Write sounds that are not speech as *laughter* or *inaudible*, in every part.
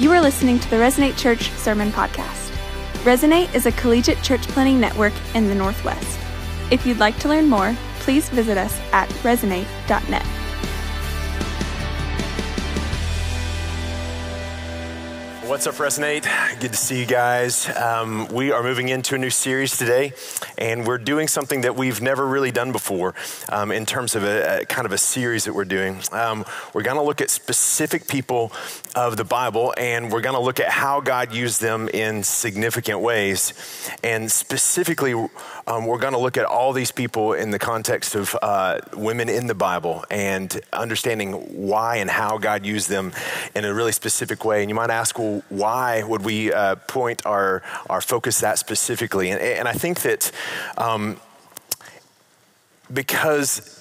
You are listening to the Resonate Church Sermon Podcast. Resonate is a collegiate church planning network in the Northwest. If you'd like to learn more, please visit us at resonate.net. What's up, Resonate? Good to see you guys. Um, we are moving into a new series today, and we're doing something that we've never really done before um, in terms of a, a, kind of a series that we're doing. Um, we're going to look at specific people of the Bible, and we're going to look at how God used them in significant ways. And specifically, um, we're going to look at all these people in the context of uh, women in the Bible and understanding why and how God used them in a really specific way. And you might ask, well, why would we uh, point our, our focus that specifically? And, and I think that um, because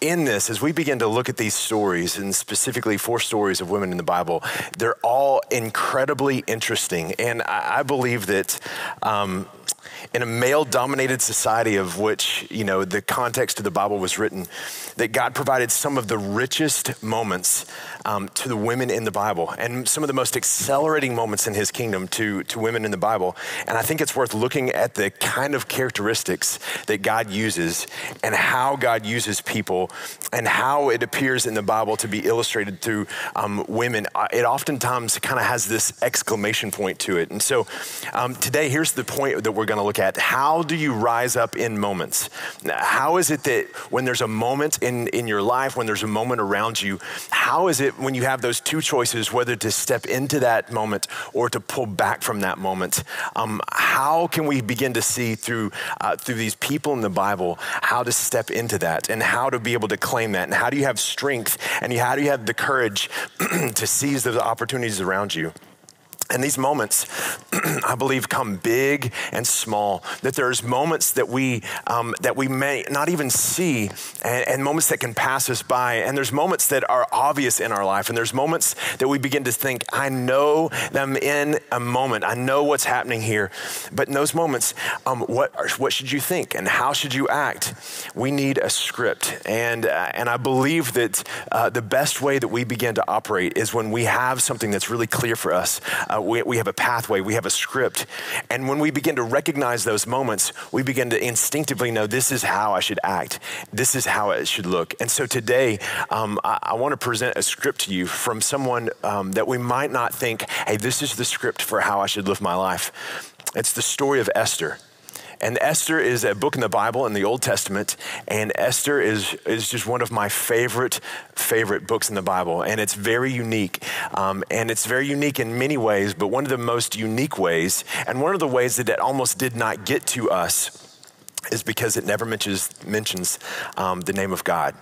in this, as we begin to look at these stories, and specifically four stories of women in the Bible, they're all incredibly interesting. And I, I believe that. Um, in a male dominated society of which, you know, the context of the Bible was written, that God provided some of the richest moments um, to the women in the Bible and some of the most accelerating moments in his kingdom to, to women in the Bible. And I think it's worth looking at the kind of characteristics that God uses and how God uses people and how it appears in the Bible to be illustrated through um, women. Uh, it oftentimes kind of has this exclamation point to it. And so um, today, here's the point that we're going to look at. How do you rise up in moments? How is it that when there's a moment in, in your life, when there's a moment around you, how is it when you have those two choices, whether to step into that moment or to pull back from that moment? Um, how can we begin to see through, uh, through these people in the Bible how to step into that and how to be able to claim that? And how do you have strength and how do you have the courage *clears throat* to seize those opportunities around you? And these moments, *clears throat* I believe, come big and small. That there's moments that we um, that we may not even see, and, and, moments that can pass us by. And there's moments that are obvious in our life, and there's moments that we begin to think, "I know them in a moment. I know what's happening here." But in those moments, um, what what should you think, and how should you act? We need a script, and uh, and I believe that uh, the best way that we begin to operate is when we have something that's really clear for us. Uh, we, we have a pathway, we have a script. And when we begin to recognize those moments, we begin to instinctively know this is how I should act, this is how it should look. And so today, um, I, I want to present a script to you from someone um, that we might not think, hey, this is the script for how I should live my life. It's the story of Esther. And Esther is a book in the Bible in the Old Testament, and Esther is, is just one of my favorite, favorite books in the Bible. And it's very unique. Um, and it's very unique in many ways, but one of the most unique ways, and one of the ways that it almost did not get to us, is because it never mentions, mentions um, the name of God.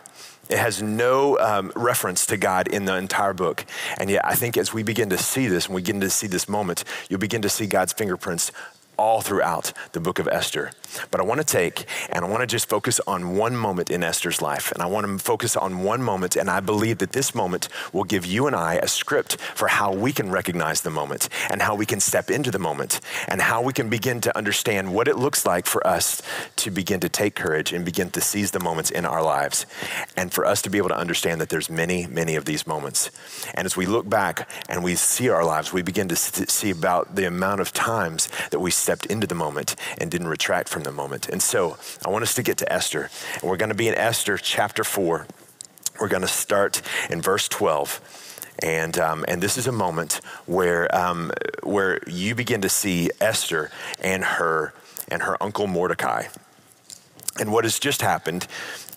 It has no um, reference to God in the entire book. And yet, I think as we begin to see this, and we begin to see this moment, you'll begin to see God's fingerprints all throughout the book of Esther. But I want to take and I want to just focus on one moment in Esther's life. And I want to focus on one moment. And I believe that this moment will give you and I a script for how we can recognize the moment and how we can step into the moment and how we can begin to understand what it looks like for us to begin to take courage and begin to seize the moments in our lives. And for us to be able to understand that there's many, many of these moments. And as we look back and we see our lives, we begin to see about the amount of times that we stepped into the moment and didn't retract from the moment. And so I want us to get to Esther. And we're going to be in Esther chapter 4. We're going to start in verse 12. And, um, and this is a moment where, um, where you begin to see Esther and her, and her uncle Mordecai. And what has just happened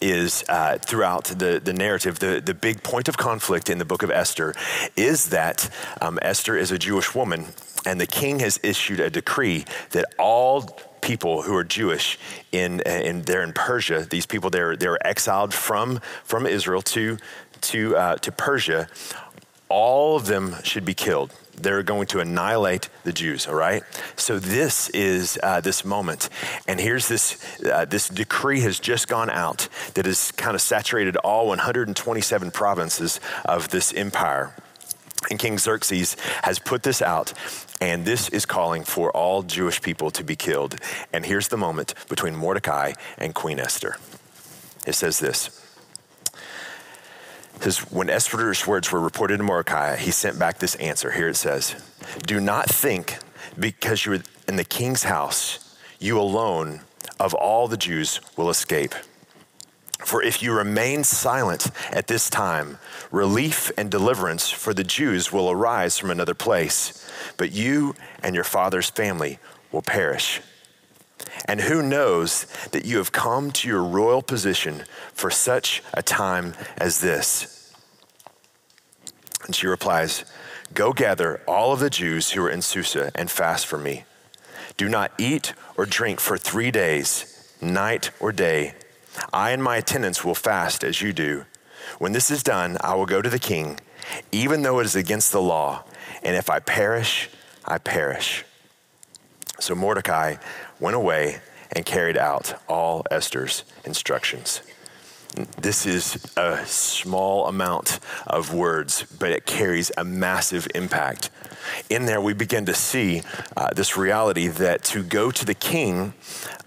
is uh, throughout the, the narrative, the, the big point of conflict in the book of Esther is that um, Esther is a Jewish woman and the king has issued a decree that all people who are Jewish in, in they're in Persia. These people they're they're exiled from from Israel to to uh, to Persia. All of them should be killed. They're going to annihilate the Jews. All right. So this is uh, this moment, and here's this uh, this decree has just gone out that has kind of saturated all 127 provinces of this empire. And King Xerxes has put this out, and this is calling for all Jewish people to be killed. And here's the moment between Mordecai and Queen Esther. It says this It Says, when Esther's words were reported to Mordecai, he sent back this answer. Here it says, Do not think because you're in the king's house, you alone of all the Jews will escape. For if you remain silent at this time, relief and deliverance for the Jews will arise from another place, but you and your father's family will perish. And who knows that you have come to your royal position for such a time as this? And she replies, Go gather all of the Jews who are in Susa and fast for me. Do not eat or drink for three days, night or day. I and my attendants will fast as you do. When this is done, I will go to the king, even though it is against the law. And if I perish, I perish. So Mordecai went away and carried out all Esther's instructions. This is a small amount of words, but it carries a massive impact. In there, we begin to see uh, this reality that to go to the king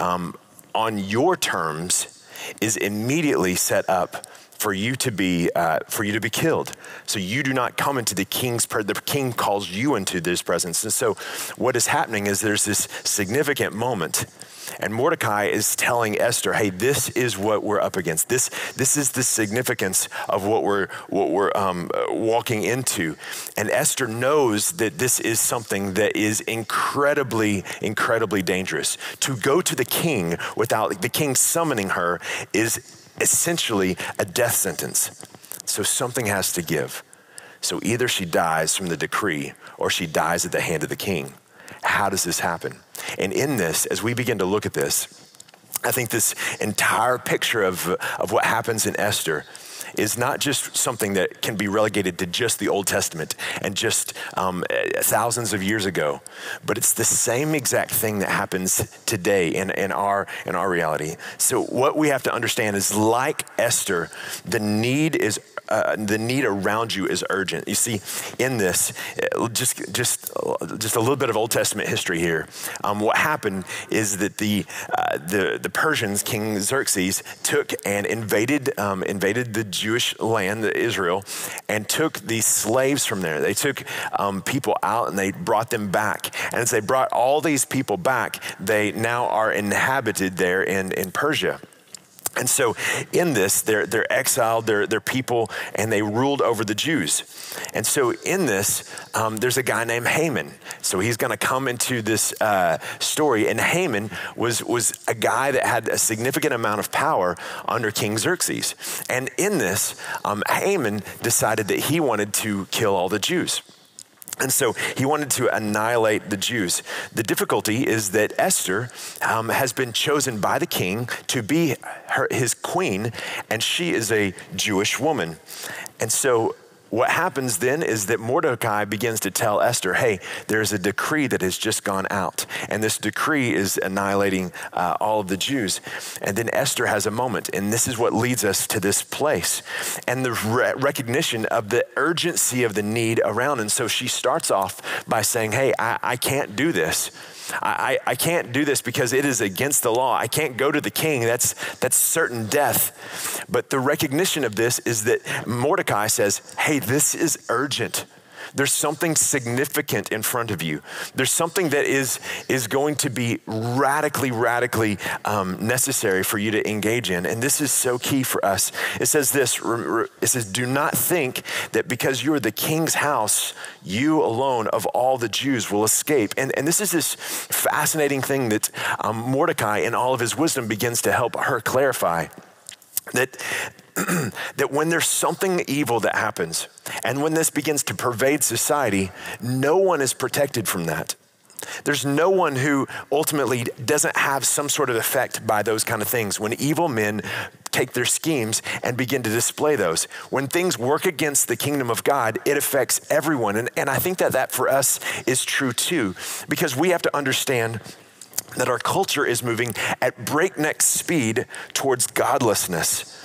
um, on your terms is immediately set up for you to be uh, for you to be killed. So you do not come into the king's presence. the king calls you into this presence. And so what is happening is there's this significant moment and Mordecai is telling Esther, hey, this is what we're up against. This, this is the significance of what we're, what we're um, walking into. And Esther knows that this is something that is incredibly, incredibly dangerous. To go to the king without the king summoning her is essentially a death sentence. So something has to give. So either she dies from the decree or she dies at the hand of the king. How does this happen? And in this, as we begin to look at this, I think this entire picture of, of what happens in Esther is not just something that can be relegated to just the Old Testament and just um, thousands of years ago, but it's the same exact thing that happens today in, in, our, in our reality. So, what we have to understand is like Esther, the need is uh, the need around you is urgent. You see, in this, uh, just just just a little bit of Old Testament history here. Um, what happened is that the uh, the the Persians, King Xerxes, took and invaded um, invaded the Jewish land, Israel, and took these slaves from there. They took um, people out and they brought them back. And as they brought all these people back, they now are inhabited there in in Persia. And so, in this, they're, they're exiled, they're, they're people, and they ruled over the Jews. And so, in this, um, there's a guy named Haman. So, he's going to come into this uh, story. And Haman was, was a guy that had a significant amount of power under King Xerxes. And in this, um, Haman decided that he wanted to kill all the Jews. And so he wanted to annihilate the Jews. The difficulty is that Esther um, has been chosen by the king to be her, his queen, and she is a Jewish woman. And so what happens then is that Mordecai begins to tell Esther, hey, there's a decree that has just gone out, and this decree is annihilating uh, all of the Jews. And then Esther has a moment, and this is what leads us to this place and the re- recognition of the urgency of the need around. And so she starts off by saying, hey, I, I can't do this. I, I can't do this because it is against the law. I can't go to the king. That's, that's certain death. But the recognition of this is that Mordecai says, hey, this is urgent. There's something significant in front of you. There's something that is, is going to be radically, radically um, necessary for you to engage in. And this is so key for us. It says this it says, Do not think that because you are the king's house, you alone of all the Jews will escape. And, and this is this fascinating thing that um, Mordecai, in all of his wisdom, begins to help her clarify that *clears throat* that when there's something evil that happens and when this begins to pervade society, no one is protected from that. There's no one who ultimately doesn't have some sort of effect by those kind of things. When evil men take their schemes and begin to display those. When things work against the kingdom of God, it affects everyone. And, and I think that that for us is true too, because we have to understand that our culture is moving at breakneck speed towards godlessness.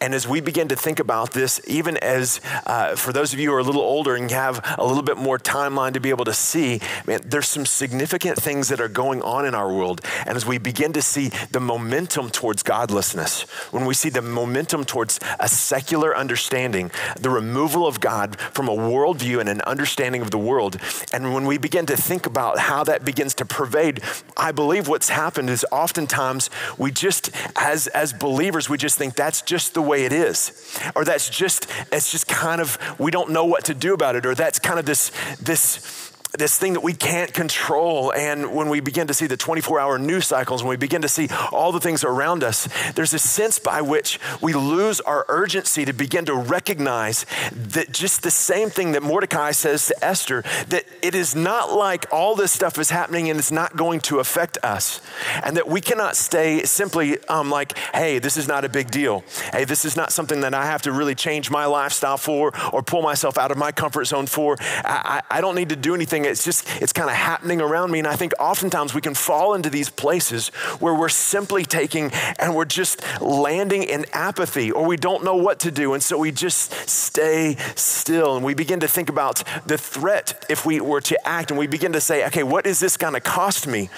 And as we begin to think about this, even as uh, for those of you who are a little older and have a little bit more timeline to be able to see, man, there's some significant things that are going on in our world. And as we begin to see the momentum towards godlessness, when we see the momentum towards a secular understanding, the removal of God from a worldview and an understanding of the world, and when we begin to think about how that begins to pervade, I believe what's happened is oftentimes we just, as, as believers, we just think that's just the way it is. Or that's just, it's just kind of, we don't know what to do about it. Or that's kind of this, this, this thing that we can't control. And when we begin to see the 24 hour news cycles, when we begin to see all the things around us, there's a sense by which we lose our urgency to begin to recognize that just the same thing that Mordecai says to Esther, that it is not like all this stuff is happening and it's not going to affect us. And that we cannot stay simply um, like, hey, this is not a big deal. Hey, this is not something that I have to really change my lifestyle for or pull myself out of my comfort zone for. I, I, I don't need to do anything it's just, it's kind of happening around me. And I think oftentimes we can fall into these places where we're simply taking and we're just landing in apathy or we don't know what to do. And so we just stay still and we begin to think about the threat if we were to act and we begin to say, okay, what is this going to cost me?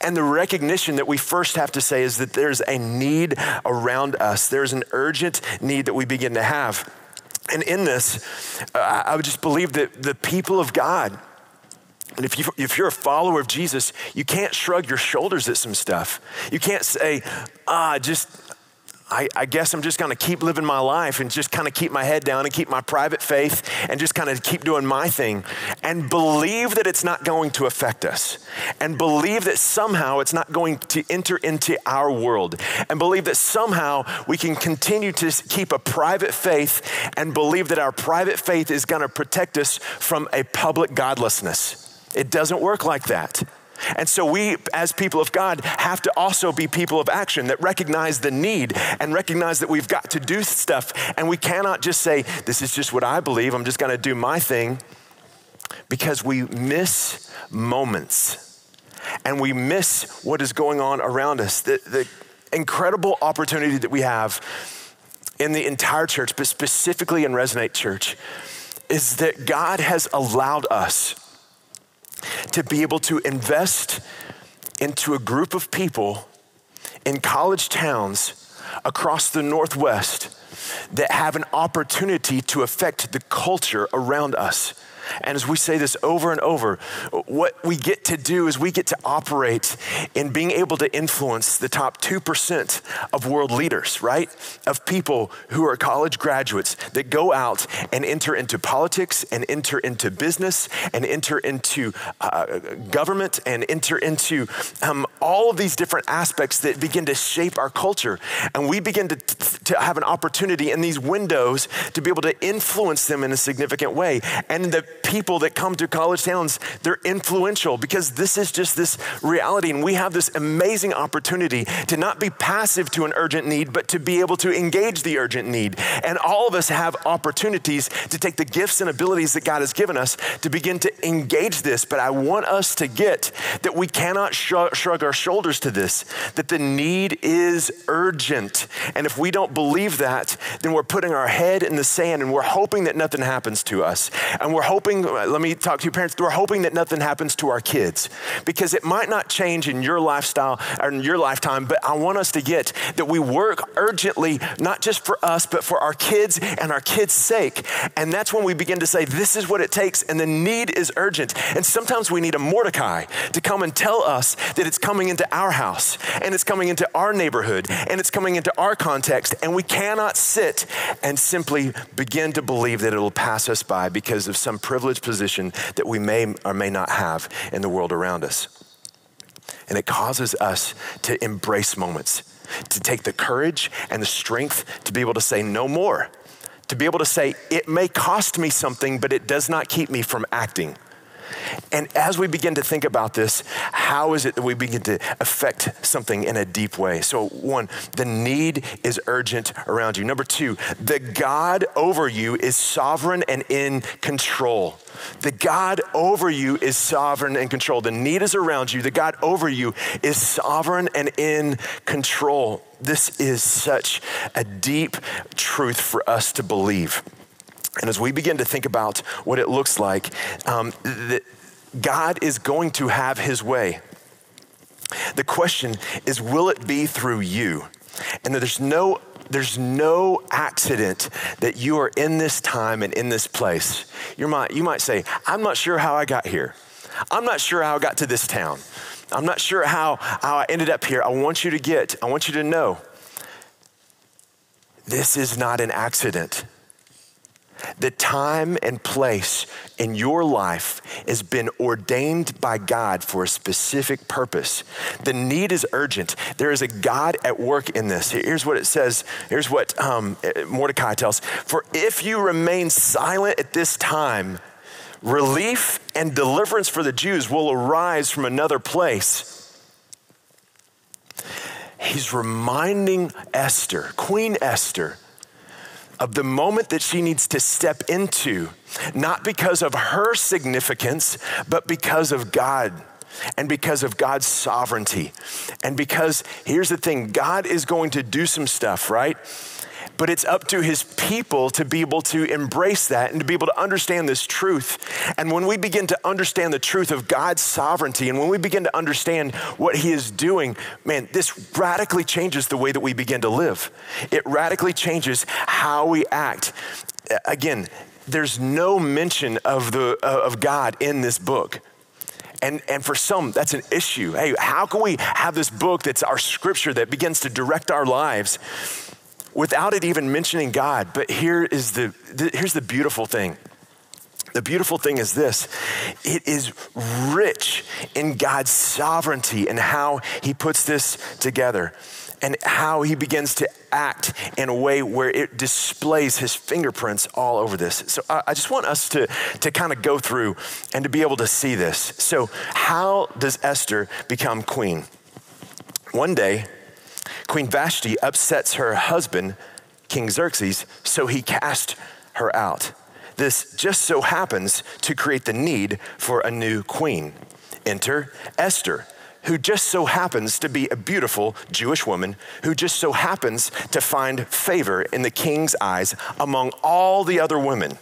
And the recognition that we first have to say is that there's a need around us, there's an urgent need that we begin to have. And in this, uh, I would just believe that the people of God, and if, you, if you're a follower of Jesus, you can't shrug your shoulders at some stuff. You can't say, ah, just, I, I guess I'm just gonna keep living my life and just kind of keep my head down and keep my private faith and just kind of keep doing my thing and believe that it's not going to affect us and believe that somehow it's not going to enter into our world and believe that somehow we can continue to keep a private faith and believe that our private faith is gonna protect us from a public godlessness. It doesn't work like that. And so, we, as people of God, have to also be people of action that recognize the need and recognize that we've got to do stuff. And we cannot just say, This is just what I believe, I'm just gonna do my thing, because we miss moments and we miss what is going on around us. The, the incredible opportunity that we have in the entire church, but specifically in Resonate Church, is that God has allowed us to be able to invest into a group of people in college towns across the Northwest that have an opportunity to affect the culture around us. And as we say this over and over, what we get to do is we get to operate in being able to influence the top 2% of world leaders, right? Of people who are college graduates that go out and enter into politics and enter into business and enter into uh, government and enter into um, all of these different aspects that begin to shape our culture. And we begin to, to have an opportunity in these windows to be able to influence them in a significant way. And the people that come to college towns, they're influential because this is just this reality. And we have this amazing opportunity to not be passive to an urgent need, but to be able to engage the urgent need. And all of us have opportunities to take the gifts and abilities that God has given us to begin to engage this. But I want us to get that we cannot shrug our shoulders to this, that the need is urgent. And if we don't believe that, then we're putting our head in the sand and we're hoping that nothing happens to us. And we're hoping hoping, uh, let me talk to you parents, we're hoping that nothing happens to our kids because it might not change in your lifestyle or in your lifetime, but I want us to get that we work urgently, not just for us, but for our kids and our kids' sake. And that's when we begin to say, this is what it takes, and the need is urgent. And sometimes we need a Mordecai to come and tell us that it's coming into our house, and it's coming into our neighborhood, and it's coming into our context, and we cannot sit and simply begin to believe that it'll pass us by because of some privileged position that we may or may not have in the world around us. And it causes us to embrace moments, to take the courage and the strength to be able to say no more, to be able to say, it may cost me something, but it does not keep me from acting. And as we begin to think about this, how is it that we begin to affect something in a deep way? So, one, the need is urgent around you. Number two, the God over you is sovereign and in control. The God over you is sovereign and control. The need is around you. The God over you is sovereign and in control. This is such a deep truth for us to believe. And as we begin to think about what it looks like, um, that God is going to have his way. The question is, will it be through you? And there's no there's no accident that you are in this time and in this place. You might, you might say, I'm not sure how I got here. I'm not sure how I got to this town. I'm not sure how, how I ended up here. I want you to get, I want you to know this is not an accident. The time and place in your life has been ordained by God for a specific purpose. The need is urgent. There is a God at work in this. Here's what it says. Here's what um, Mordecai tells. For if you remain silent at this time, relief and deliverance for the Jews will arise from another place. He's reminding Esther, Queen Esther, of the moment that she needs to step into, not because of her significance, but because of God and because of God's sovereignty. And because here's the thing God is going to do some stuff, right? But it's up to his people to be able to embrace that and to be able to understand this truth. And when we begin to understand the truth of God's sovereignty and when we begin to understand what he is doing, man, this radically changes the way that we begin to live. It radically changes how we act. Again, there's no mention of, the, uh, of God in this book. And, and for some, that's an issue. Hey, how can we have this book that's our scripture that begins to direct our lives? Without it even mentioning God. But here is the, the, here's the beautiful thing. The beautiful thing is this it is rich in God's sovereignty and how He puts this together and how He begins to act in a way where it displays His fingerprints all over this. So I just want us to, to kind of go through and to be able to see this. So, how does Esther become queen? One day, Queen Vashti upsets her husband, King Xerxes, so he cast her out. This just so happens to create the need for a new queen. Enter Esther, who just so happens to be a beautiful Jewish woman who just so happens to find favor in the king's eyes among all the other women.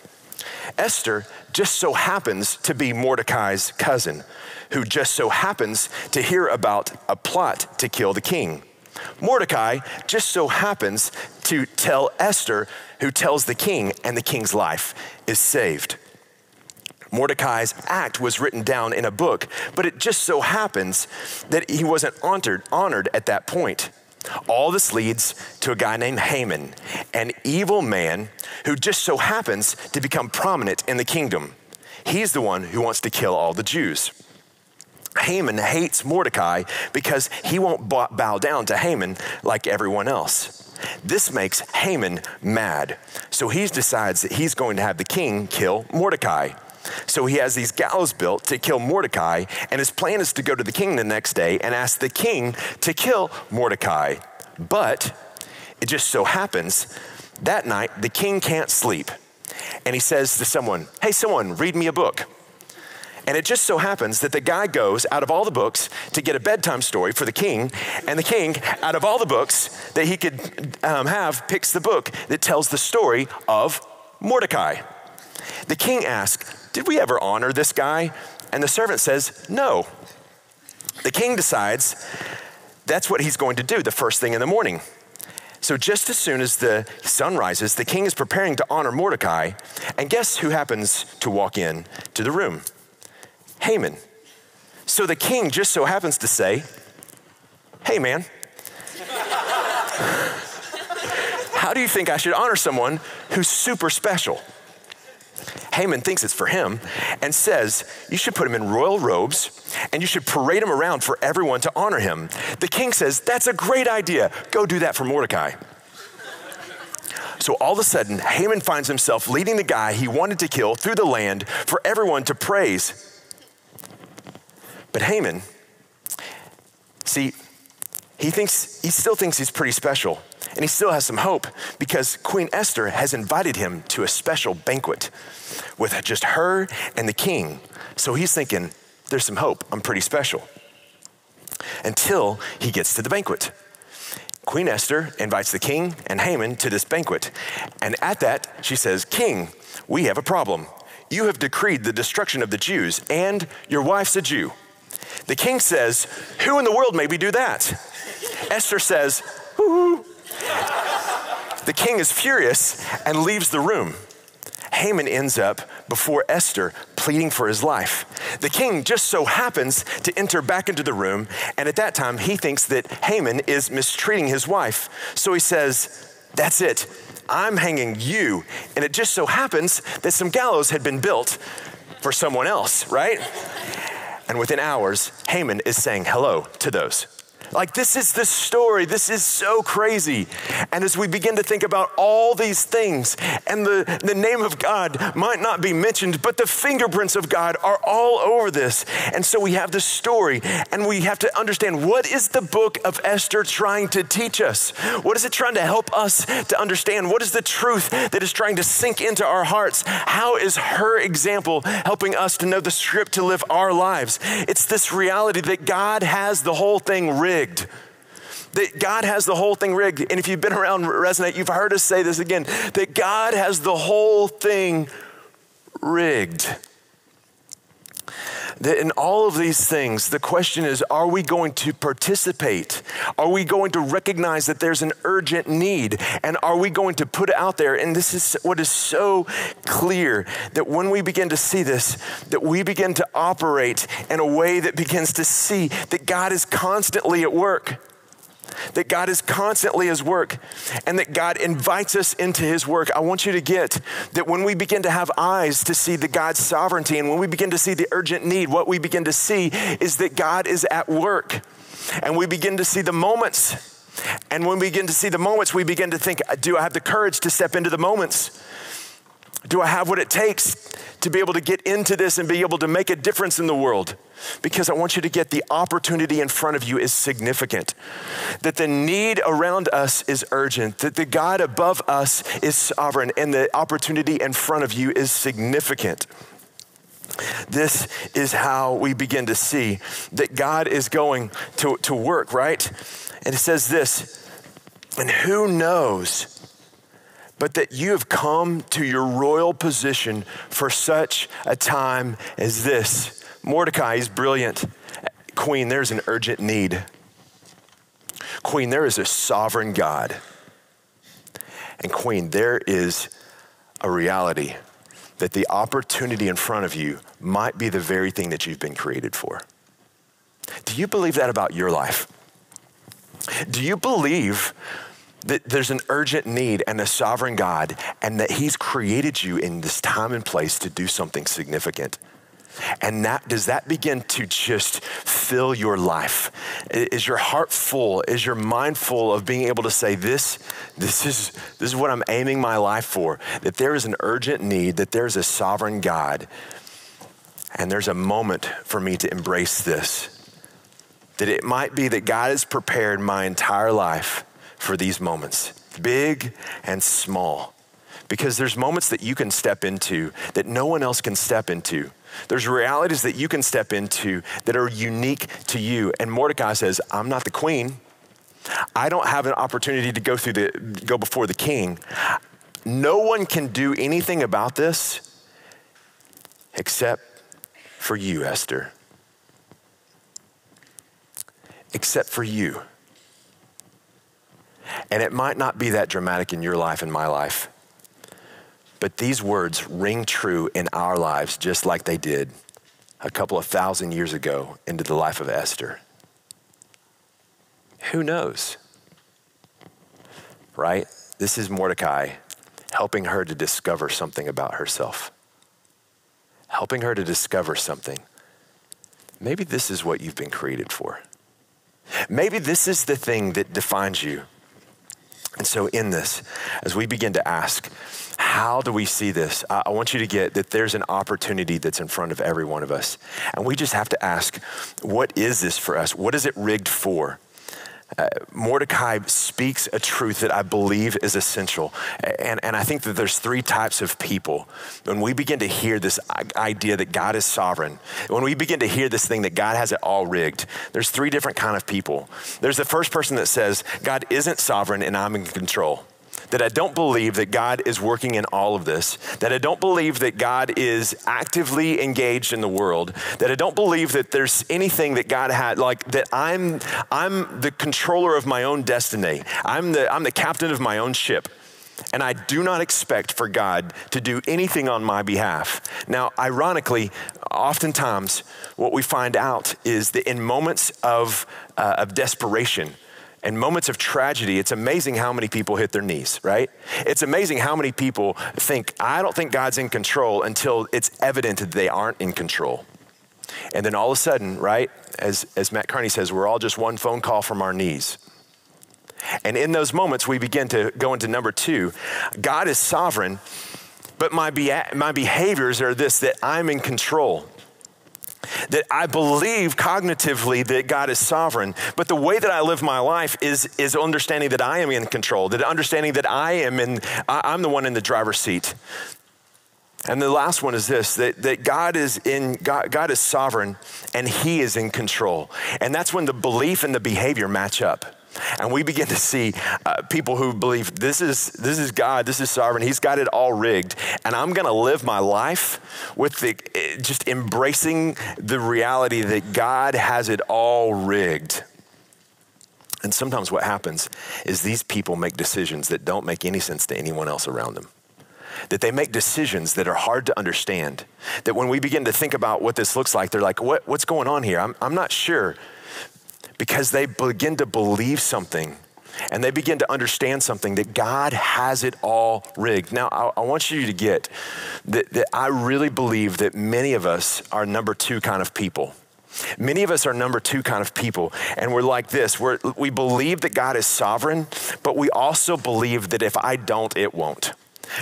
Esther just so happens to be Mordecai's cousin, who just so happens to hear about a plot to kill the king. Mordecai just so happens to tell Esther, who tells the king, and the king's life is saved. Mordecai's act was written down in a book, but it just so happens that he wasn't honored, honored at that point. All this leads to a guy named Haman, an evil man who just so happens to become prominent in the kingdom. He's the one who wants to kill all the Jews. Haman hates Mordecai because he won't bow down to Haman like everyone else. This makes Haman mad. So he decides that he's going to have the king kill Mordecai. So he has these gallows built to kill Mordecai, and his plan is to go to the king the next day and ask the king to kill Mordecai. But it just so happens that night the king can't sleep. And he says to someone, Hey, someone, read me a book. And it just so happens that the guy goes out of all the books to get a bedtime story for the king, and the king, out of all the books that he could um, have, picks the book that tells the story of Mordecai. The king asks, Did we ever honor this guy? And the servant says, No. The king decides that's what he's going to do the first thing in the morning. So, just as soon as the sun rises, the king is preparing to honor Mordecai. And guess who happens to walk in to the room? Haman. So the king just so happens to say, Hey, man, how do you think I should honor someone who's super special? Haman thinks it's for him and says, You should put him in royal robes and you should parade him around for everyone to honor him. The king says, That's a great idea. Go do that for Mordecai. So all of a sudden, Haman finds himself leading the guy he wanted to kill through the land for everyone to praise But Haman, see, he thinks he still thinks he's pretty special and he still has some hope because Queen Esther has invited him to a special banquet with just her and the king. So he's thinking, there's some hope. I'm pretty special. Until he gets to the banquet. Queen Esther invites the king and Haman to this banquet. And at that, she says, King, we have a problem. You have decreed the destruction of the Jews, and your wife's a Jew. The king says, Who in the world made me do that? Esther says, Ooh. The king is furious and leaves the room. Haman ends up before Esther pleading for his life. The king just so happens to enter back into the room, and at that time he thinks that Haman is mistreating his wife. So he says, That's it. I'm hanging you. And it just so happens that some gallows had been built for someone else, right? And within hours, Haman is saying hello to those. Like, this is the story. This is so crazy. And as we begin to think about all these things, and the, the name of God might not be mentioned, but the fingerprints of God are all over this. And so we have the story, and we have to understand what is the book of Esther trying to teach us? What is it trying to help us to understand? What is the truth that is trying to sink into our hearts? How is her example helping us to know the script to live our lives? It's this reality that God has the whole thing rigged rigged. That God has the whole thing rigged. And if you've been around Resonate, you've heard us say this again that God has the whole thing rigged. That in all of these things, the question is are we going to participate? Are we going to recognize that there's an urgent need? And are we going to put it out there? And this is what is so clear that when we begin to see this, that we begin to operate in a way that begins to see that God is constantly at work that God is constantly his work and that God invites us into his work. I want you to get that when we begin to have eyes to see the God's sovereignty and when we begin to see the urgent need, what we begin to see is that God is at work. And we begin to see the moments. And when we begin to see the moments, we begin to think, do I have the courage to step into the moments? Do I have what it takes to be able to get into this and be able to make a difference in the world? Because I want you to get the opportunity in front of you is significant. That the need around us is urgent. That the God above us is sovereign and the opportunity in front of you is significant. This is how we begin to see that God is going to, to work, right? And it says this, and who knows but that you have come to your royal position for such a time as this. Mordecai is brilliant. Queen, there's an urgent need. Queen, there is a sovereign God. And Queen, there is a reality that the opportunity in front of you might be the very thing that you've been created for. Do you believe that about your life? Do you believe that there's an urgent need and a sovereign God, and that He's created you in this time and place to do something significant. And that, does that begin to just fill your life? Is your heart full? Is your mind full of being able to say, this, this, is, this is what I'm aiming my life for? That there is an urgent need, that there's a sovereign God, and there's a moment for me to embrace this. That it might be that God has prepared my entire life for these moments, big and small. Because there's moments that you can step into that no one else can step into. There's realities that you can step into that are unique to you. And Mordecai says, I'm not the queen. I don't have an opportunity to go through the go before the king. No one can do anything about this except for you, Esther. Except for you. And it might not be that dramatic in your life and my life, but these words ring true in our lives just like they did a couple of thousand years ago into the life of Esther. Who knows? Right? This is Mordecai helping her to discover something about herself, helping her to discover something. Maybe this is what you've been created for. Maybe this is the thing that defines you. And so, in this, as we begin to ask, how do we see this? I want you to get that there's an opportunity that's in front of every one of us. And we just have to ask, what is this for us? What is it rigged for? Uh, Mordecai speaks a truth that I believe is essential. And, and I think that there's three types of people. When we begin to hear this idea that God is sovereign, when we begin to hear this thing that God has it all rigged, there's three different kind of people. There's the first person that says, God isn't sovereign and I'm in control that I don't believe that God is working in all of this, that I don't believe that God is actively engaged in the world, that I don't believe that there's anything that God had, like that I'm, I'm the controller of my own destiny. I'm the, I'm the captain of my own ship. And I do not expect for God to do anything on my behalf. Now, ironically, oftentimes what we find out is that in moments of, uh, of desperation, and moments of tragedy, it's amazing how many people hit their knees, right? It's amazing how many people think, I don't think God's in control until it's evident that they aren't in control. And then all of a sudden, right, as, as Matt Carney says, we're all just one phone call from our knees. And in those moments, we begin to go into number two God is sovereign, but my, be- my behaviors are this that I'm in control that I believe cognitively that God is sovereign, but the way that I live my life is, is understanding that I am in control, that understanding that I am in, I'm the one in the driver's seat. And the last one is this that, that God is in God, God is sovereign and he is in control. And that's when the belief and the behavior match up. And we begin to see uh, people who believe this is, this is God, this is sovereign, He's got it all rigged. And I'm going to live my life with the, eh, just embracing the reality that God has it all rigged. And sometimes what happens is these people make decisions that don't make any sense to anyone else around them that they make decisions that are hard to understand. That when we begin to think about what this looks like, they're like, what, what's going on here? I'm, I'm not sure because they begin to believe something and they begin to understand something that God has it all rigged. Now, I, I, want you to get that, that I really believe that many of us are number two kind of people. Many of us are number two kind of people, and we're like this we're, we believe that God is sovereign, but we also believe that if I don't, it won't.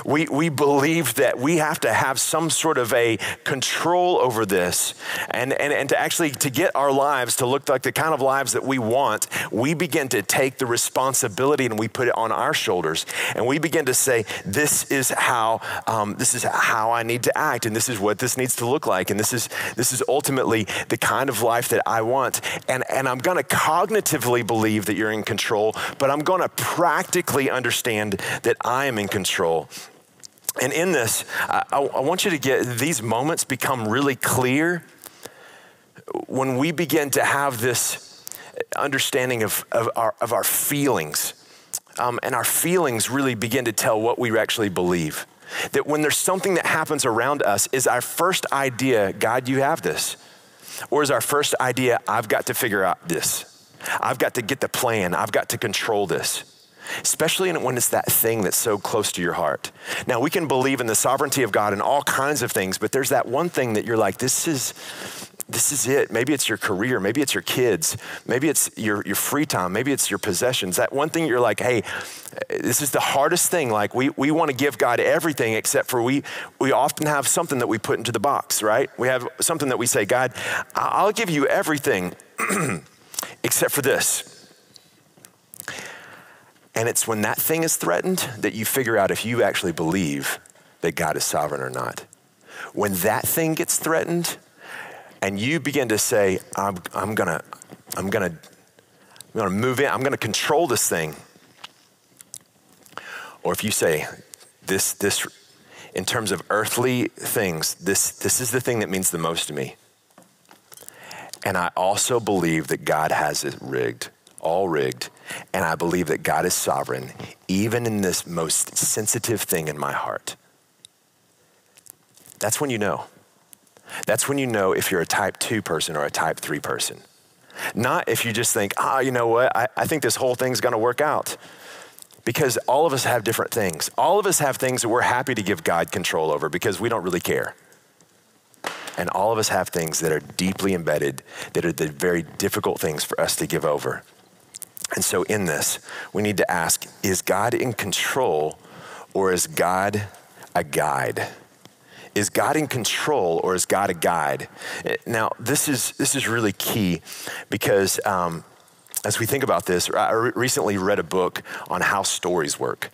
We, we believe that we have to have some sort of a control over this and, and, and to actually to get our lives to look like the kind of lives that we want, we begin to take the responsibility and we put it on our shoulders. And we begin to say, this is how, um, this is how I need to act and this is what this needs to look like. And this is, this is ultimately the kind of life that I want. And, and I'm going to cognitively believe that you're in control, but I'm going to practically understand that I am in control. And in this, I, I, want you to get these moments become really clear when we begin to have this understanding of, of, our, of our feelings. Um, and our feelings really begin to tell what we actually believe. That when there's something that happens around us, is our first idea, God, you have this? Or is our first idea, I've got to figure out this? I've got to get the plan, I've got to control this especially when it's that thing that's so close to your heart. Now, we can believe in the sovereignty of God and all kinds of things, but there's that one thing that you're like, this is. This is it. Maybe it's your career. Maybe it's your kids. Maybe it's your, your free time. Maybe it's your possessions. That one thing you're like, hey, this is the hardest thing. Like, we, we want to give God everything, except for we, we often have something that we put into the box, right? We have something that we say, God, I'll give you everything *clears throat* except for this. And it's when that thing is threatened that you figure out if you actually believe that God is sovereign or not. When that thing gets threatened and you begin to say, I'm, I'm gonna, I'm gonna, I'm gonna move in, I'm gonna control this thing. Or if you say, this, this, in terms of earthly things, this, this is the thing that means the most to me. And I also believe that God has it rigged all rigged. And I believe that God is sovereign, even in this most sensitive thing in my heart. That's when you know. That's when you know if you're a type two person or a type three person. Not if you just think, ah, oh, you know what, I, I think this whole thing's gonna work out. Because all of us have different things. All of us have things that we're happy to give God control over because we don't really care. And all of us have things that are deeply embedded, that are the very difficult things for us to give over. And so, in this, we need to ask is God in control or is God a guide? Is God in control or is God a guide? Now, this is, this is really key because um, as we think about this, I recently read a book on how stories work.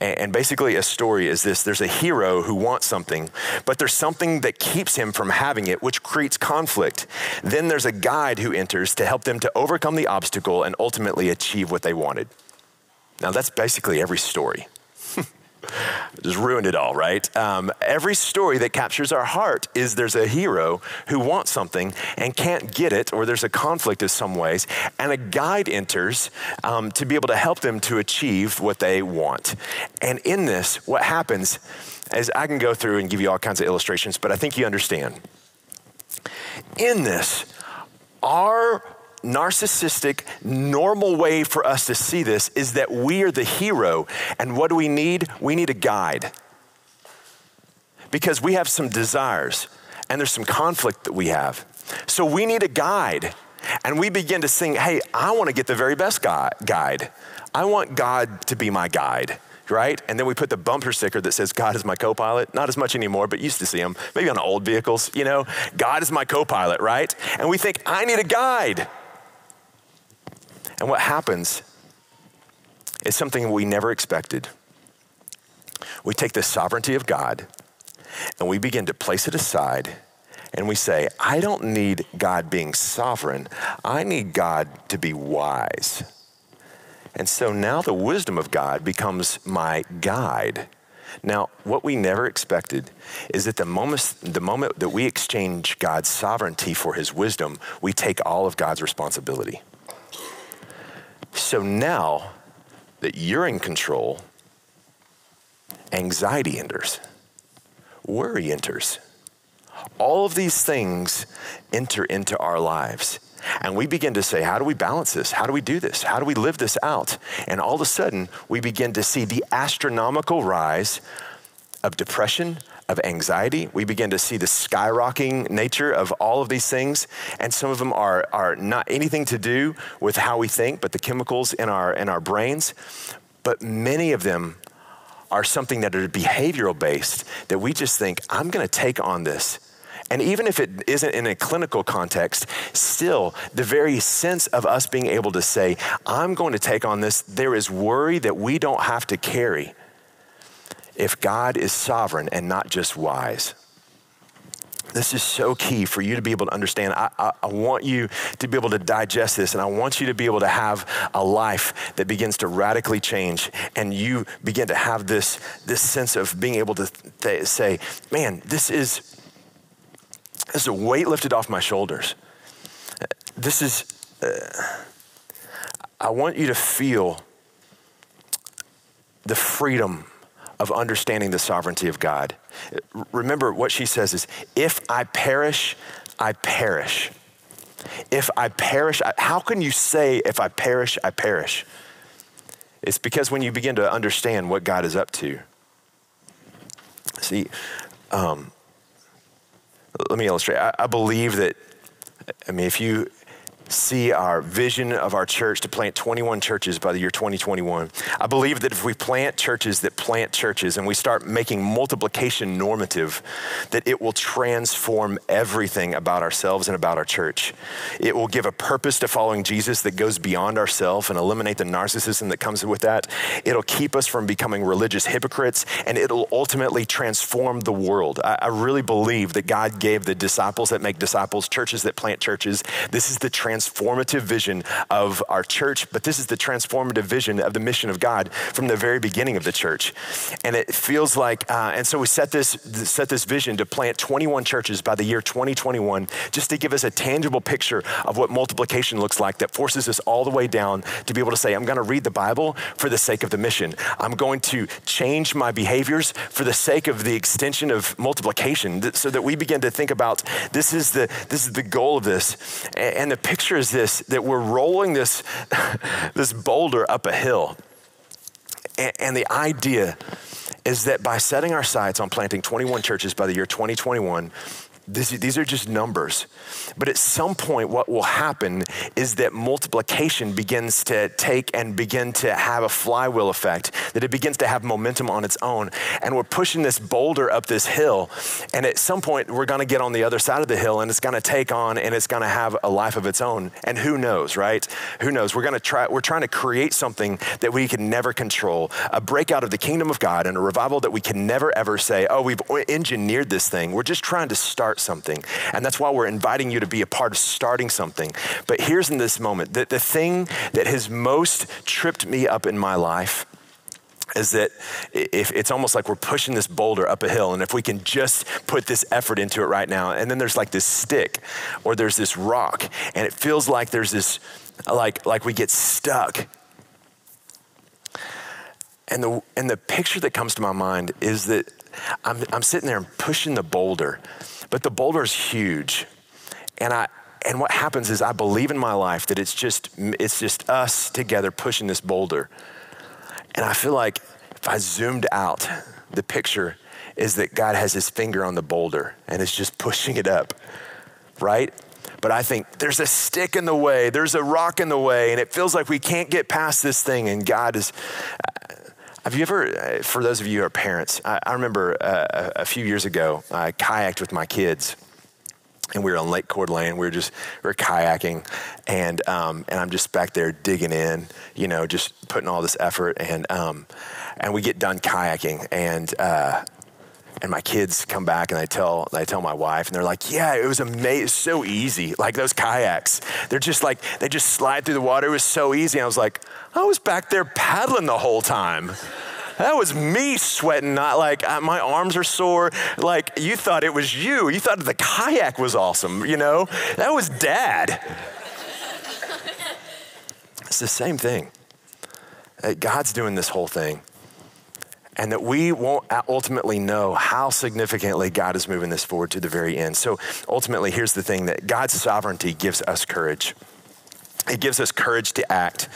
And basically, a story is this there's a hero who wants something, but there's something that keeps him from having it, which creates conflict. Then there's a guide who enters to help them to overcome the obstacle and ultimately achieve what they wanted. Now, that's basically every story. Just ruined it all, right? Um, every story that captures our heart is there's a hero who wants something and can't get it, or there's a conflict in some ways, and a guide enters um, to be able to help them to achieve what they want. And in this, what happens is I can go through and give you all kinds of illustrations, but I think you understand. In this, our narcissistic, normal way for us to see this is that we are the hero. And what do we need? We need a guide. Because we have some desires and there's some conflict that we have. So we need a guide. And we begin to sing, hey, I want to get the very best guide. I want God to be my guide right? And then we put the bumper sticker that says, God is my co pilot. Not as much anymore, but used to see them, maybe on old vehicles, you know? God is my co pilot, right? And we think, I need a guide. And what happens is something we never expected. We take the sovereignty of God and we begin to place it aside and we say, I don't need God being sovereign, I need God to be wise. And so now the wisdom of God becomes my guide. Now, what we never expected is that the moment, the moment that we exchange God's sovereignty for his wisdom, we take all of God's responsibility. So now that you're in control, anxiety enters, worry enters. All of these things enter into our lives. And we begin to say, How do we balance this? How do we do this? How do we live this out? And all of a sudden, we begin to see the astronomical rise of depression, of anxiety. We begin to see the skyrocketing nature of all of these things. And some of them are, are not anything to do with how we think, but the chemicals in our, in our brains. But many of them are something that are behavioral based that we just think, I'm going to take on this. And even if it isn't in a clinical context, still, the very sense of us being able to say, I'm going to take on this, there is worry that we don't have to carry if God is sovereign and not just wise. This is so key for you to be able to understand. I, I, I, want you to be able to digest this, and I want you to be able to have a life that begins to radically change, and you begin to have this, this sense of being able to th- say, man, this is, this is a weight lifted off my shoulders. This is, uh, I want you to feel the freedom of understanding the sovereignty of God. Remember what she says is, if I perish, I perish. If I perish, how can you say, if I perish, I perish? It's because when you begin to understand what God is up to. See, um, let me illustrate. I, I believe that, I mean, if you see our vision of our church to plant 21 churches by the year 2021. I believe that if we plant churches that plant churches and we start making multiplication normative, that it will transform everything about ourselves and about our church. It will give a purpose to following Jesus that goes beyond ourselves and eliminate the narcissism that comes with that. It'll keep us from becoming religious hypocrites and it'll ultimately transform the world. I, I really believe that God gave the disciples that make disciples, churches that plant churches. This is the trans transformative vision of our church, but this is the transformative vision of the mission of God from the very beginning of the church. And it feels like, uh, and so we set this, set this vision to plant 21 churches by the year 2021, just to give us a tangible picture of what multiplication looks like that forces us all the way down to be able to say, I'm going to read the Bible for the sake of the mission. I'm going to change my behaviors for the sake of the extension of multiplication so that we begin to think about this is the, this is the goal of this. And the picture picture is this that we're rolling this, *laughs* this boulder up a hill. And, and the idea is that by setting our sights on planting 21 churches by the year 2021, This, these are just numbers. But at some point, what will happen is that multiplication begins to take and begin to have a flywheel effect, that it begins to have momentum on its own. And we're pushing this boulder up this hill. And at some point, we're going to get on the other side of the hill and it's going to take on and it's going to have a life of its own. And who knows, right? Who knows? We're going to try, we're trying to create something that we can never control, a breakout of the kingdom of God and a revival that we can never ever say, oh, we've engineered this thing. We're just trying to start something. And that's why we're inviting you to be a part of starting something. But here's in this moment that the thing that has most tripped me up in my life is that if it's almost like we're pushing this boulder up a hill and if we can just put this effort into it right now and then there's like this stick or there's this rock and it feels like there's this like like we get stuck and the and the picture that comes to my mind is that I'm, I'm sitting there and pushing the boulder but the boulder is huge. And I, and what happens is I believe in my life that it's just, it's just us together pushing this boulder. And I feel like if I zoomed out, the picture is that God has his finger on the boulder and is just pushing it up, right? But I think there's a stick in the way, there's a rock in the way, and it feels like we can't get past this thing. And God is, have you ever, uh, for those of you who are parents, I, I remember uh, a few years ago, I kayaked with my kids and we were on Lake Coeur d'Alene. We were just we were kayaking, and um, and I'm just back there digging in, you know, just putting all this effort, and um, and we get done kayaking, and uh, and my kids come back and I tell I tell my wife, and they're like, "Yeah, it was amazing, so easy. Like those kayaks, they're just like they just slide through the water. It was so easy." And I was like, "I was back there paddling the whole time." That was me sweating, not like uh, my arms are sore. Like you thought it was you. You thought the kayak was awesome, you know? That was dad. it's the same thing. Uh, God's doing this whole thing and that we won't ultimately know how significantly God is moving this forward to the very end. So ultimately, here's the thing that God's sovereignty gives us courage. It gives us courage to act.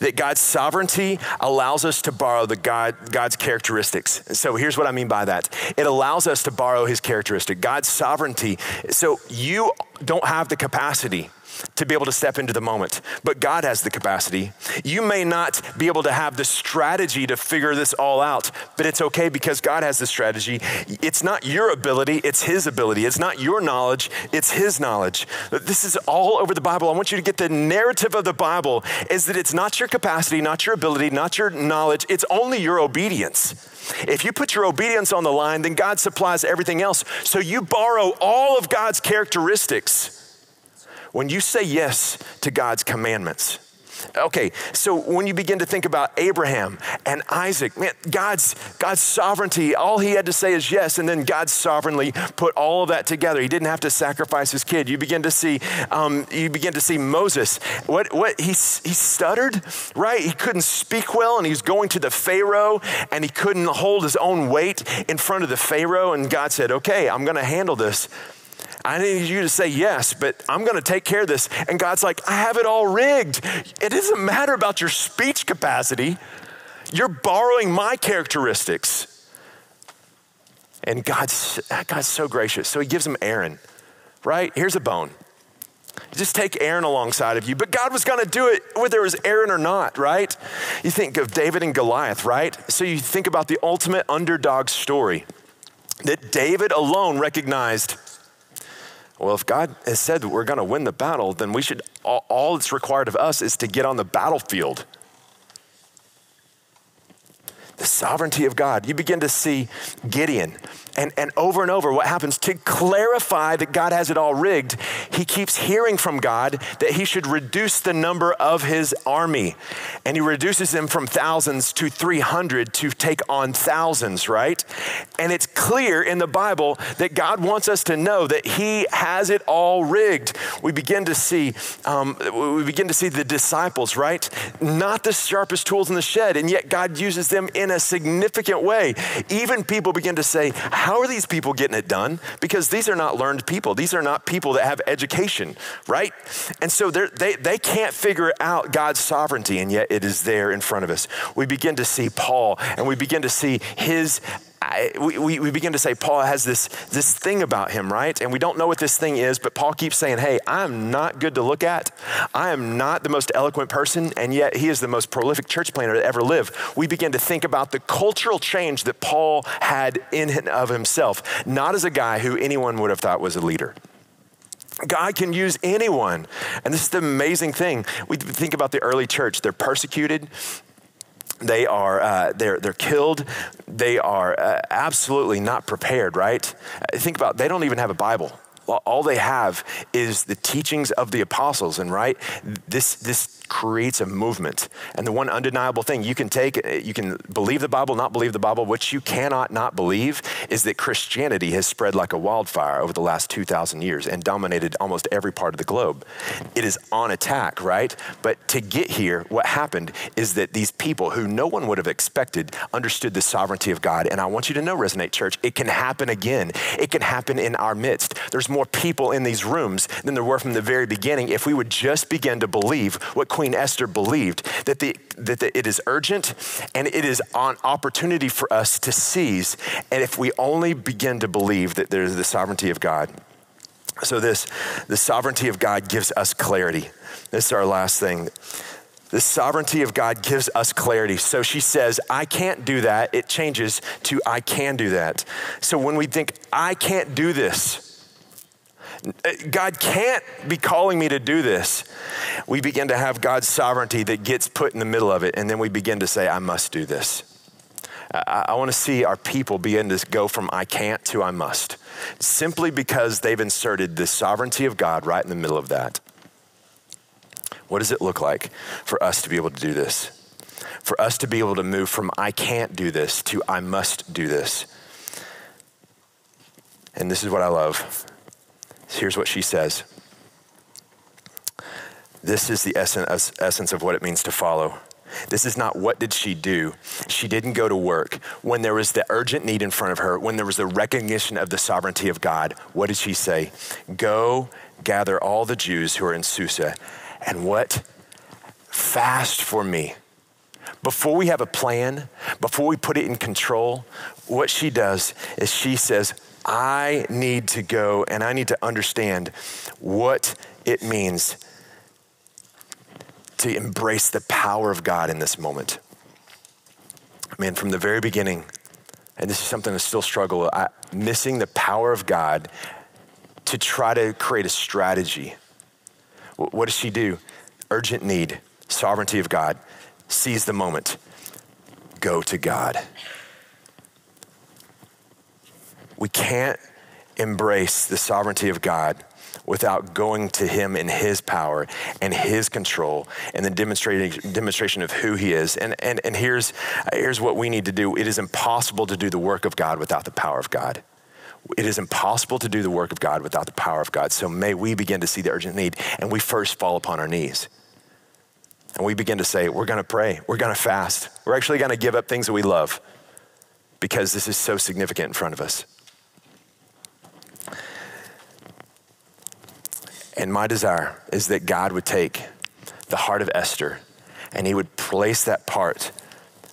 That God's sovereignty allows us to borrow the God, God's characteristics. So here's what I mean by that. It allows us to borrow his characteristic. God's sovereignty. So you don't have the capacity to be able to step into the moment, but God has the capacity. You may not be able to have the strategy to figure this all out, but it's okay because God has the strategy. It's not your ability, it's His ability. It's not your knowledge, it's His knowledge. This is all over the Bible. I want you to get the narrative of the Bible is that it's not your capacity, not your ability, not your knowledge, it's only your obedience. If you put your obedience on the line, then God supplies everything else. So you borrow all of God's characteristics when you say yes to God's commandments, Okay, so when you begin to think about Abraham and Isaac, man, God's God's sovereignty, all he had to say is yes, and then God sovereignly put all of that together. He didn't have to sacrifice his kid. You begin to see, um, you begin to see Moses. What what he he stuttered, right? He couldn't speak well, and he's going to the Pharaoh, and he couldn't hold his own weight in front of the Pharaoh. And God said, "Okay, I'm going to handle this." I need you to say yes, but I'm going to take care of this. And God's like, I have it all rigged. It doesn't matter about your speech capacity. You're borrowing my characteristics. And God's, God's so gracious. So he gives him Aaron, right? Here's a bone. Just take Aaron alongside of you. But God was going to do it whether it was Aaron or not, right? You think of David and Goliath, right? So you think about the ultimate underdog story that David alone recognized well, if God has said we're going to win the battle, then we should, all, all that's required of us is to get on the battlefield. The sovereignty of God. You begin to see Gideon and, and over and over, what happens to clarify that God has it all rigged, he keeps hearing from God that he should reduce the number of his army. And he reduces them from thousands to 300 to take on thousands, right? And it's clear in the Bible that God wants us to know that he has it all rigged. We begin to see, um, we begin to see the disciples, right? Not the sharpest tools in the shed, and yet God uses them in a significant way. Even people begin to say, how are these people getting it done? Because these are not learned people. These are not people that have education, right? And so they, they can't figure out God's sovereignty, and yet it is there in front of us. We begin to see Paul, and we begin to see his I, we, we begin to say Paul has this, this thing about him, right? And we don't know what this thing is, but Paul keeps saying, hey, I'm not good to look at. I am not the most eloquent person, and yet he is the most prolific church planter to ever live. We begin to think about the cultural change that Paul had in and of himself, not as a guy who anyone would have thought was a leader. God can use anyone. And this is the amazing thing. We think about the early church. They're persecuted, they are uh, they're, they're killed. They are uh, absolutely not prepared right? Think about they don't even have a bible. All they have is the teachings of the apostles and right this this creates a movement. And the one undeniable thing you can take, you can believe the Bible, not believe the Bible. What you cannot not believe is that Christianity has spread like a wildfire over the last 2,000 years and dominated almost every part of the globe. It is on attack, right? But to get here, what happened is that these people who no one would have expected understood the sovereignty of God. And I want you to know, Resonate Church, it can happen again. It can happen in our midst. There's more people in these rooms than there were from the very beginning if we would just begin to believe what Queen Queen Esther believed that, the, that the, it is urgent and it is an opportunity for us to seize. And if we only begin to believe that there's the sovereignty of God. So, this, the sovereignty of God gives us clarity. This is our last thing. The sovereignty of God gives us clarity. So she says, I can't do that. It changes to I can do that. So when we think, I can't do this, God can't be calling me to do this. We begin to have God's sovereignty that gets put in the middle of it, and then we begin to say, I must do this. I, I want to see our people begin to go from I can't to I must, simply because they've inserted the sovereignty of God right in the middle of that. What does it look like for us to be able to do this? For us to be able to move from I can't do this to I must do this. And this is what I love. Here's what she says This is the essence of what it means to follow. This is not what did she do. She didn't go to work. When there was the urgent need in front of her, when there was the recognition of the sovereignty of God, what did she say? Go gather all the Jews who are in Susa and what? Fast for me. Before we have a plan, before we put it in control, what she does is she says, I need to go and I need to understand what it means to embrace the power of God in this moment. Man, from the very beginning, and this is something I still struggle I, missing the power of God to try to create a strategy. What does she do? Urgent need, sovereignty of God, seize the moment, go to God. We can't embrace the sovereignty of God without going to him in his power and his control and the demonstration, demonstration of who he is. And, and, and here's, here's what we need to do it is impossible to do the work of God without the power of God. It is impossible to do the work of God without the power of God. So may we begin to see the urgent need and we first fall upon our knees. And we begin to say, we're going to pray, we're going to fast, we're actually going to give up things that we love because this is so significant in front of us. And my desire is that God would take the heart of Esther and he would place that part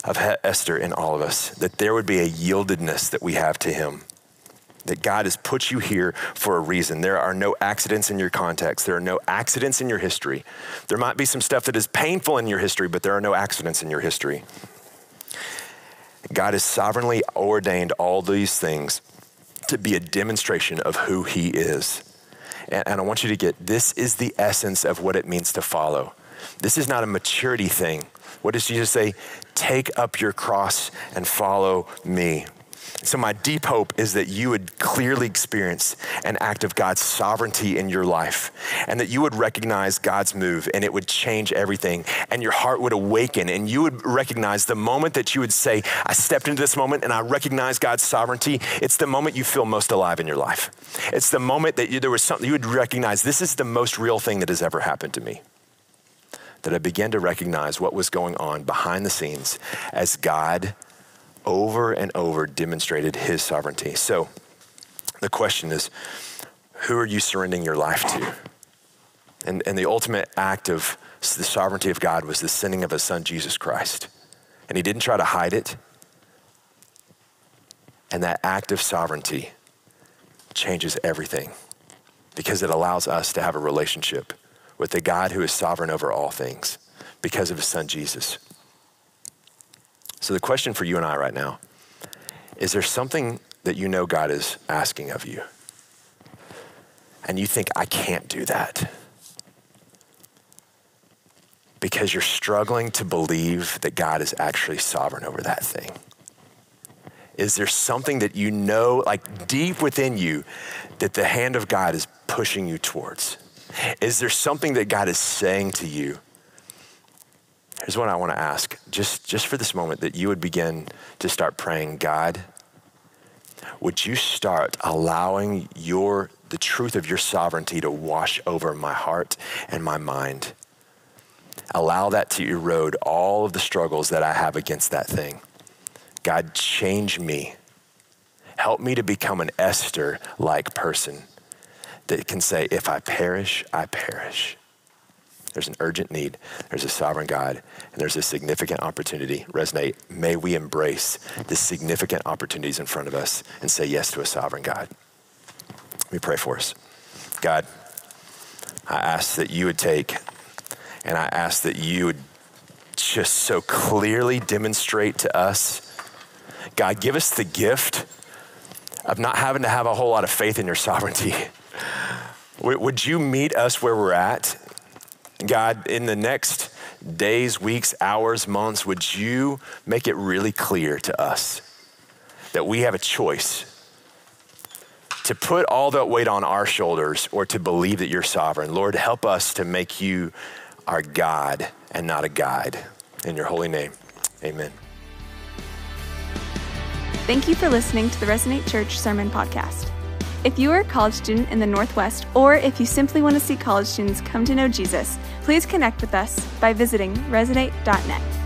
of Esther in all of us, that there would be a yieldedness that we have to him. That God has put you here for a reason. There are no accidents in your context. There are no accidents in your history. There might be some stuff that is painful in your history, but there are no accidents in your history. God has sovereignly ordained all these things to be a demonstration of who He is. And, and I want you to get this is the essence of what it means to follow. This is not a maturity thing. What does Jesus say? Take up your cross and follow me. So, my deep hope is that you would clearly experience an act of God's sovereignty in your life and that you would recognize God's move and it would change everything and your heart would awaken and you would recognize the moment that you would say, I stepped into this moment and I recognize God's sovereignty. It's the moment you feel most alive in your life. It's the moment that you, there was something you would recognize this is the most real thing that has ever happened to me that I began to recognize what was going on behind the scenes as God over and over demonstrated his sovereignty. So the question is who are you surrendering your life to? And, and the ultimate act of the sovereignty of God was the sending of his son, Jesus Christ. And he didn't try to hide it. And that act of sovereignty changes everything because it allows us to have a relationship with the God who is sovereign over all things because of his son Jesus. So, the question for you and I right now is there something that you know God is asking of you? And you think, I can't do that. Because you're struggling to believe that God is actually sovereign over that thing. Is there something that you know, like deep within you, that the hand of God is pushing you towards? Is there something that God is saying to you? Here's what I want to ask, just, just for this moment, that you would begin to start praying, God, would you start allowing your the truth of your sovereignty to wash over my heart and my mind? Allow that to erode all of the struggles that I have against that thing. God, change me. Help me to become an Esther like person that can say, if I perish, I perish. There's an urgent need. There's a sovereign God, and there's a significant opportunity. Resonate. May we embrace the significant opportunities in front of us and say yes to a sovereign God. Let me pray for us. God, I ask that you would take, and I ask that you would just so clearly demonstrate to us. God, give us the gift of not having to have a whole lot of faith in your sovereignty. *laughs* Would you meet us where we're at? God, in the next days, weeks, hours, months, would you make it really clear to us that we have a choice to put all that weight on our shoulders or to believe that you're sovereign? Lord, help us to make you our God and not a guide. In your holy name, amen. Thank you for listening to the Resonate Church Sermon Podcast. If you are a college student in the Northwest, or if you simply want to see college students come to know Jesus, please connect with us by visiting resonate.net.